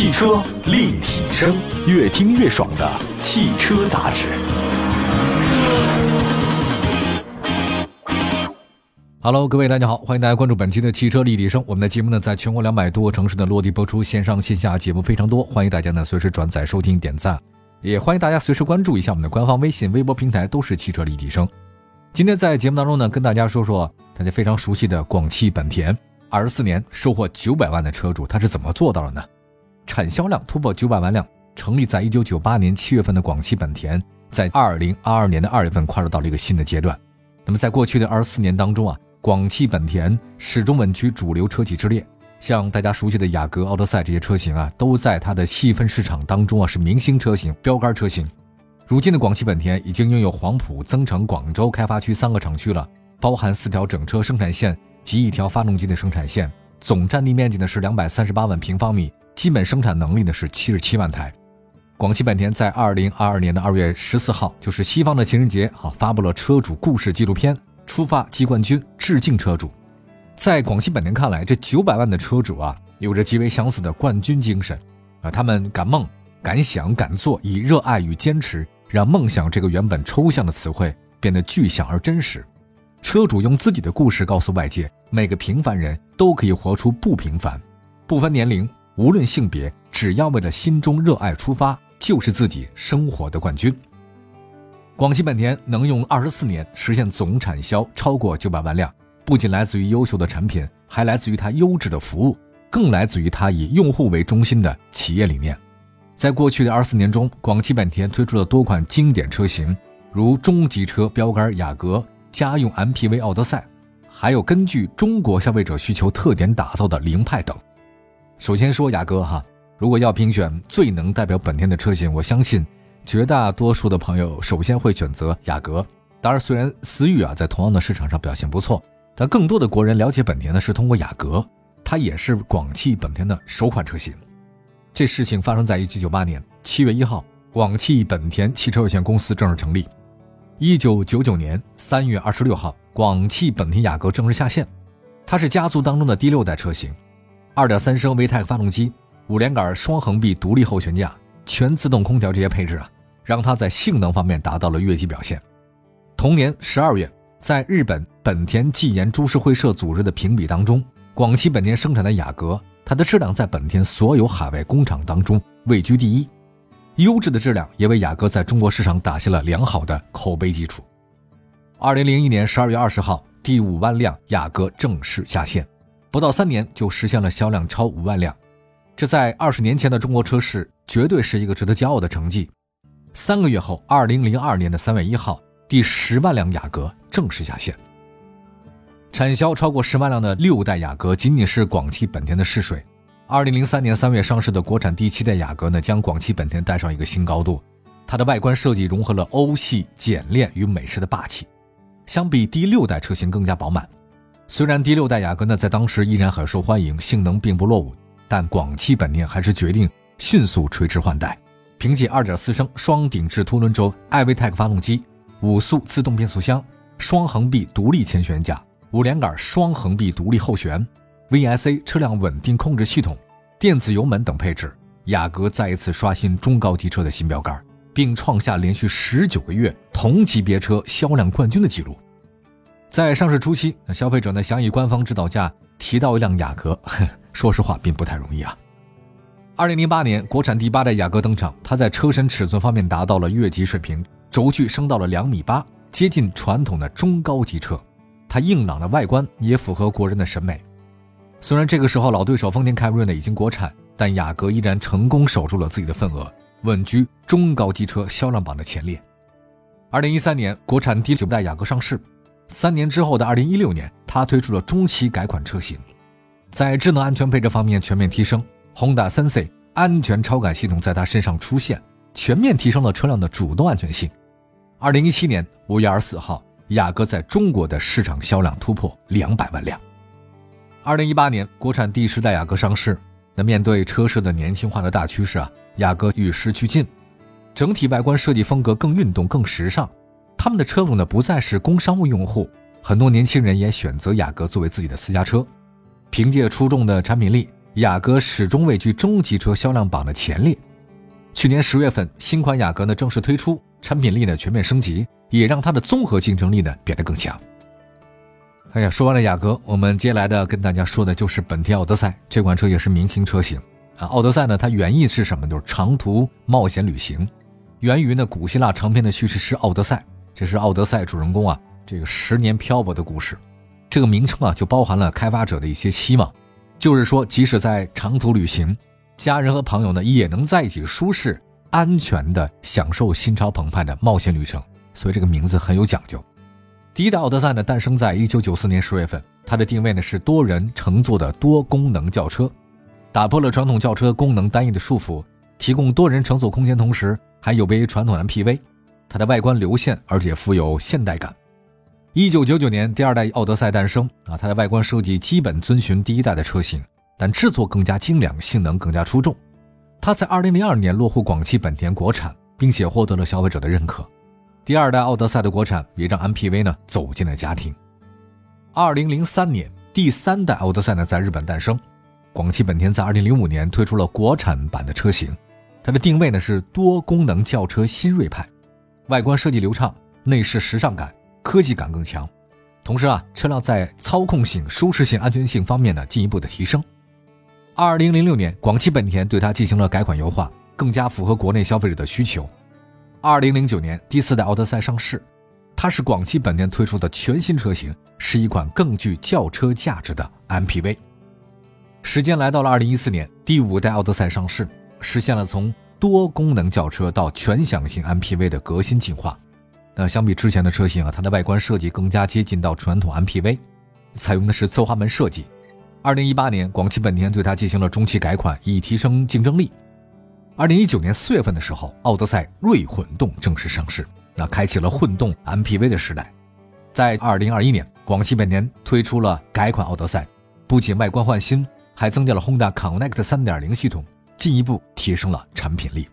汽车立体声，越听越爽的汽车杂志。Hello，各位大家好，欢迎大家关注本期的汽车立体声。我们的节目呢，在全国两百多个城市的落地播出，线上线下节目非常多，欢迎大家呢随时转载收听点赞，也欢迎大家随时关注一下我们的官方微信、微博平台，都是汽车立体声。今天在节目当中呢，跟大家说说大家非常熟悉的广汽本田，二十四年收获九百万的车主，他是怎么做到的呢？产销量突破九百万辆，成立在一九九八年七月份的广汽本田，在二零二二年的二月份跨入到了一个新的阶段。那么在过去的二十四年当中啊。广汽本田始终稳居主流车企之列，像大家熟悉的雅阁、奥德赛这些车型啊，都在它的细分市场当中啊是明星车型、标杆车型。如今的广汽本田已经拥有黄埔、增城、广州开发区三个厂区了，包含四条整车生产线及一条发动机的生产线，总占地面积呢是两百三十八万平方米，基本生产能力呢是七十七万台。广汽本田在二零二二年的二月十四号，就是西方的情人节啊，发布了车主故事纪录片。出发即冠军，致敬车主。在广汽本田看来，这九百万的车主啊，有着极为相似的冠军精神啊。他们敢梦、敢想、敢做，以热爱与坚持，让梦想这个原本抽象的词汇变得具象而真实。车主用自己的故事告诉外界，每个平凡人都可以活出不平凡，不分年龄，无论性别，只要为了心中热爱出发，就是自己生活的冠军。广汽本田能用二十四年实现总产销超过九百万辆，不仅来自于优秀的产品，还来自于它优质的服务，更来自于它以用户为中心的企业理念。在过去的二十四年中，广汽本田推出了多款经典车型，如中级车标杆雅阁、家用 MPV 奥德赛，还有根据中国消费者需求特点打造的凌派等。首先说雅阁哈，如果要评选最能代表本田的车型，我相信。绝大多数的朋友首先会选择雅阁，当然，虽然思域啊在同样的市场上表现不错，但更多的国人了解本田呢是通过雅阁，它也是广汽本田的首款车型。这事情发生在一九九八年七月一号，广汽本田汽车有限公司正式成立。一九九九年三月二十六号，广汽本田雅阁正式下线，它是家族当中的第六代车型，二点三升 VTEC 发动机，五连杆双横臂独立后悬架。全自动空调这些配置啊，让它在性能方面达到了越级表现。同年十二月，在日本本田技研株式会社组织的评比当中，广汽本田生产的雅阁，它的质量在本田所有海外工厂当中位居第一，优质的质量也为雅阁在中国市场打下了良好的口碑基础。二零零一年十二月二十号，第五万辆雅阁正式下线，不到三年就实现了销量超五万辆。这在二十年前的中国车市绝对是一个值得骄傲的成绩。三个月后，二零零二年的三月一号，第十万辆雅阁正式下线。产销超过十万辆的六代雅阁仅仅是广汽本田的试水。二零零三年三月上市的国产第七代雅阁呢，将广汽本田带上一个新高度。它的外观设计融合了欧系简练与美式的霸气，相比第六代车型更加饱满。虽然第六代雅阁呢在当时依然很受欢迎，性能并不落伍。但广汽本田还是决定迅速垂直换代，凭借2.4升双顶置凸轮轴 iVTEC 发动机、五速自动变速箱、双横臂独立前悬架、五连杆双横臂独立后悬、VSA 车辆稳定控制系统、电子油门等配置，雅阁再一次刷新中高级车的新标杆，并创下连续十九个月同级别车销量冠军的记录。在上市初期，消费者呢想以官方指导价提到一辆雅阁。说实话，并不太容易啊。二零零八年，国产第八代雅阁登场，它在车身尺寸方面达到了越级水平，轴距升到了两米八，接近传统的中高级车。它硬朗的外观也符合国人的审美。虽然这个时候老对手丰田凯美瑞呢已经国产，但雅阁依然成功守住了自己的份额，稳居中高级车销量榜的前列。二零一三年，国产第九代雅阁上市，三年之后的二零一六年，它推出了中期改款车型。在智能安全配置方面全面提升，Honda Sensei 安全超感系统在它身上出现，全面提升了车辆的主动安全性。二零一七年五月二十四号，雅阁在中国的市场销量突破两百万辆。二零一八年，国产第十代雅阁上市。那面对车市的年轻化的大趋势啊，雅阁与时俱进，整体外观设计风格更运动、更时尚。他们的车主呢不再是工商务用户，很多年轻人也选择雅阁作为自己的私家车。凭借出众的产品力，雅阁始终位居中级车销量榜的前列。去年十月份，新款雅阁呢正式推出，产品力呢全面升级，也让它的综合竞争力呢变得更强。哎呀，说完了雅阁，我们接下来的跟大家说的就是本田奥德赛这款车，也是明星车型啊。奥德赛呢，它原意是什么？就是长途冒险旅行，源于呢古希腊长篇的叙事诗《奥德赛》，这是奥德赛主人公啊这个十年漂泊的故事。这个名称啊，就包含了开发者的一些希望，就是说，即使在长途旅行，家人和朋友呢也能在一起舒适、安全的享受心潮澎湃的冒险旅程。所以这个名字很有讲究。第一代奥德赛呢，诞生在一九九四年十月份，它的定位呢是多人乘坐的多功能轿车，打破了传统轿车功能单一的束缚，提供多人乘坐空间，同时还有别于传统 MPV。它的外观流线，而且富有现代感。一九九九年，第二代奥德赛诞生啊，它的外观设计基本遵循第一代的车型，但制作更加精良，性能更加出众。它在二零零二年落户广汽本田国产，并且获得了消费者的认可。第二代奥德赛的国产也让 MPV 呢走进了家庭。二零零三年，第三代奥德赛呢在日本诞生，广汽本田在二零零五年推出了国产版的车型，它的定位呢是多功能轿车新锐派，外观设计流畅，内饰时尚感。科技感更强，同时啊，车辆在操控性、舒适性、安全性方面呢进一步的提升。二零零六年，广汽本田对它进行了改款优化，更加符合国内消费者的需求。二零零九年，第四代奥德赛上市，它是广汽本田推出的全新车型，是一款更具轿车价值的 MPV。时间来到了二零一四年，第五代奥德赛上市，实现了从多功能轿车到全享型 MPV 的革新进化。那相比之前的车型啊，它的外观设计更加接近到传统 MPV，采用的是侧滑门设计。二零一八年，广汽本田对它进行了中期改款，以提升竞争力。二零一九年四月份的时候，奥德赛锐混动正式上市，那开启了混动 MPV 的时代。在二零二一年，广汽本田推出了改款奥德赛，不仅外观换新，还增加了 Honda Connect 三点零系统，进一步提升了产品力。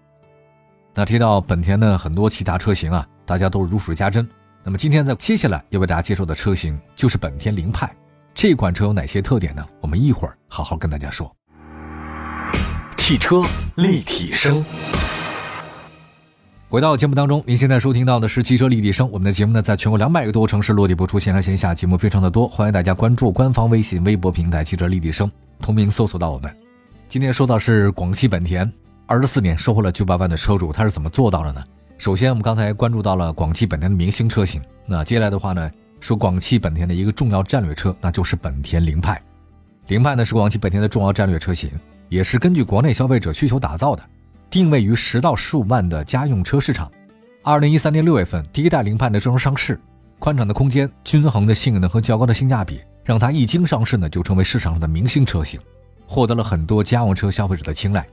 那提到本田的很多其他车型啊。大家都如数家珍。那么今天在接下来要为大家介绍的车型就是本田凌派。这款车有哪些特点呢？我们一会儿好好跟大家说。汽车立体声。回到节目当中，您现在收听到的是汽车立体声。我们的节目呢，在全国两百个多城市落地播出，线上线下节目非常的多，欢迎大家关注官方微信、微博平台“汽车立体声”，同名搜索到我们。今天说到是广汽本田，二十四年收获了九百万的车主，他是怎么做到的呢？首先，我们刚才关注到了广汽本田的明星车型。那接下来的话呢，说广汽本田的一个重要战略车，那就是本田凌派。凌派呢是广汽本田的重要战略车型，也是根据国内消费者需求打造的，定位于十到十五万的家用车市场。二零一三年六月份，第一代凌派呢正式上市，宽敞的空间、均衡的性能和较高的性价比，让它一经上市呢就成为市场上的明星车型，获得了很多家用车消费者的青睐。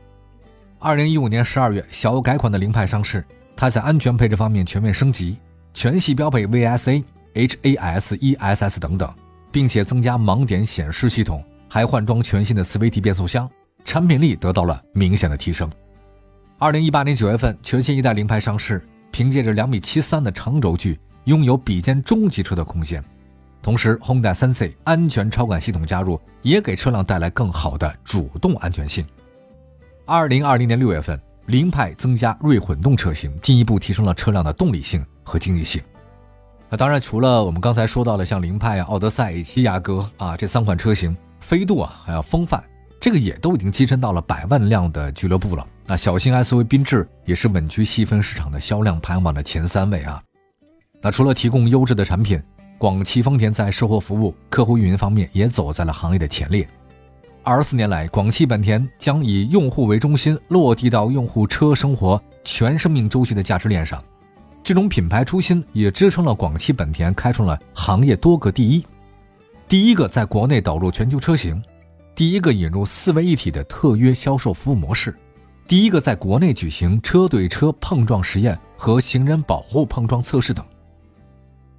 二零一五年十二月，小改款的凌派上市。它在安全配置方面全面升级，全系标配 VSA、HAS、ESS 等等，并且增加盲点显示系统，还换装全新的 CVT 变速箱，产品力得到了明显的提升。二零一八年九月份，全新一代凌派上市，凭借着两米七三的长轴距，拥有比肩中级车的空间，同时 Honda Sensei 安全超感系统加入，也给车辆带来更好的主动安全性。二零二零年六月份。凌派增加锐混动车型，进一步提升了车辆的动力性和经济性。那当然，除了我们刚才说到的像凌派啊、奥德赛以及雅阁啊这三款车型，飞度啊还有风范，这个也都已经跻身到了百万辆的俱乐部了。那小型 SUV 缤智也是稳居细分市场的销量排行榜的前三位啊。那除了提供优质的产品，广汽丰田在售后服务、客户运营方面也走在了行业的前列。二十四年来，广汽本田将以用户为中心，落地到用户车生活全生命周期的价值链上。这种品牌初心也支撑了广汽本田开创了行业多个第一：第一个在国内导入全球车型，第一个引入四位一体的特约销售服务模式，第一个在国内举行车对车碰撞实验和行人保护碰撞测试等。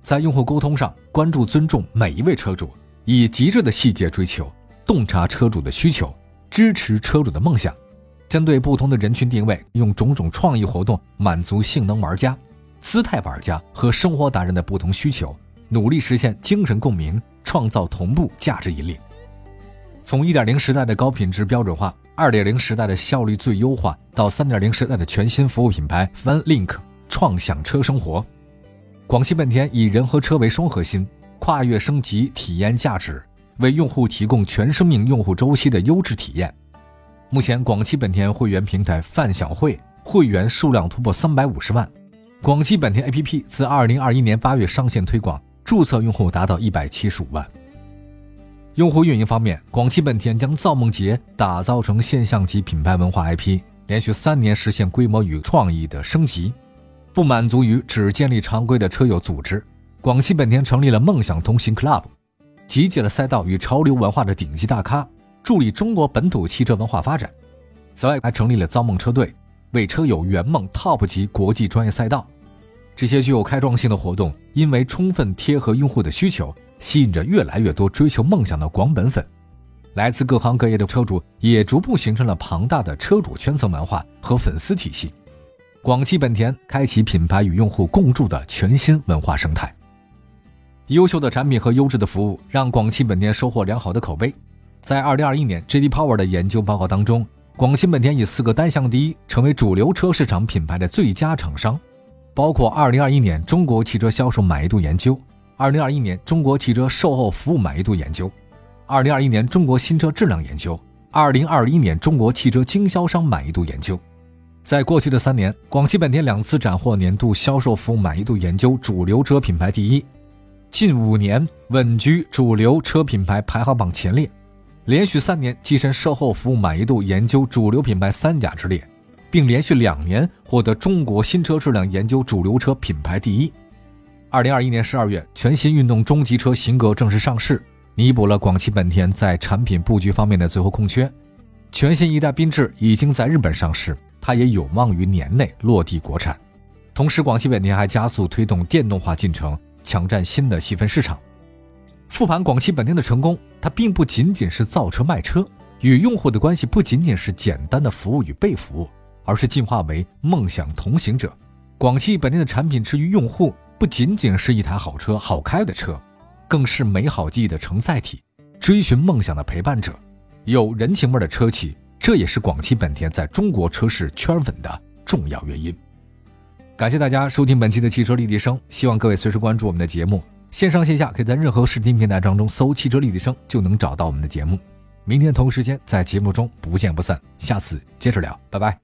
在用户沟通上，关注尊重每一位车主，以极致的细节追求。洞察车主的需求，支持车主的梦想，针对不同的人群定位，用种种创意活动满足性能玩家、姿态玩家和生活达人的不同需求，努力实现精神共鸣，创造同步价值引领。从1.0时代的高品质标准化，2.0时代的效率最优化，到3.0时代的全新服务品牌 FunLink 创享车生活，广汽本田以人和车为双核心，跨越升级体验价值，为用户提供全生命用户周期的优质体验。目前，广汽本田会员平台泛享会会员数量突破350万，广汽本田 APP 自2021年8月上线推广，注册用户达到175万。用户运营方面，广汽本田将造梦节打造成现象级品牌文化 IP，连续三年实现规模与创意的升级。不满足于只建立常规的车友组织，广汽本田成立了梦想同行 Club，集结了赛道与潮流文化的顶级大咖，助力中国本土汽车文化发展。此外，还成立了造梦车队，为车友圆梦 TOP 级国际专业赛道。这些具有开创性的活动，因为充分贴合用户的需求。吸引着越来越多追求梦想的广本粉，来自各行各业的车主也逐步形成了庞大的车主圈层文化和粉丝体系。广汽本田开启品牌与用户共筑的全新文化生态。优秀的产品和优质的服务让广汽本田收获良好的口碑。在2021年 J.D. Power 的研究报告当中，广汽本田以四个单项第一，成为主流车市场品牌的最佳厂商，包括2021年中国汽车销售满意度研究。二零二一年中国汽车售后服务满意度研究，二零二一年中国新车质量研究，二零二一年中国汽车经销商满意度研究。在过去的三年，广汽本田两次斩获年度销售服务满意度研究主流车品牌第一，近五年稳居主流车品牌排行榜前列，连续三年跻身售后服务满意度研究主流品牌三甲之列，并连续两年获得中国新车质量研究主流车品牌第一。二零二一年十二月，全新运动中级车型格正式上市，弥补了广汽本田在产品布局方面的最后空缺。全新一代缤智已经在日本上市，它也有望于年内落地国产。同时，广汽本田还加速推动电动化进程，抢占新的细分市场。复盘广汽本田的成功，它并不仅仅是造车卖车，与用户的关系不仅仅是简单的服务与被服务，而是进化为梦想同行者。广汽本田的产品之于用户。不仅仅是一台好车、好开的车，更是美好记忆的承载体，追寻梦想的陪伴者，有人情味的车企，这也是广汽本田在中国车市圈粉的重要原因。感谢大家收听本期的汽车立体声，希望各位随时关注我们的节目，线上线下可以在任何视听平台当中搜“汽车立体声”就能找到我们的节目。明天同一时间在节目中不见不散，下次接着聊，拜拜。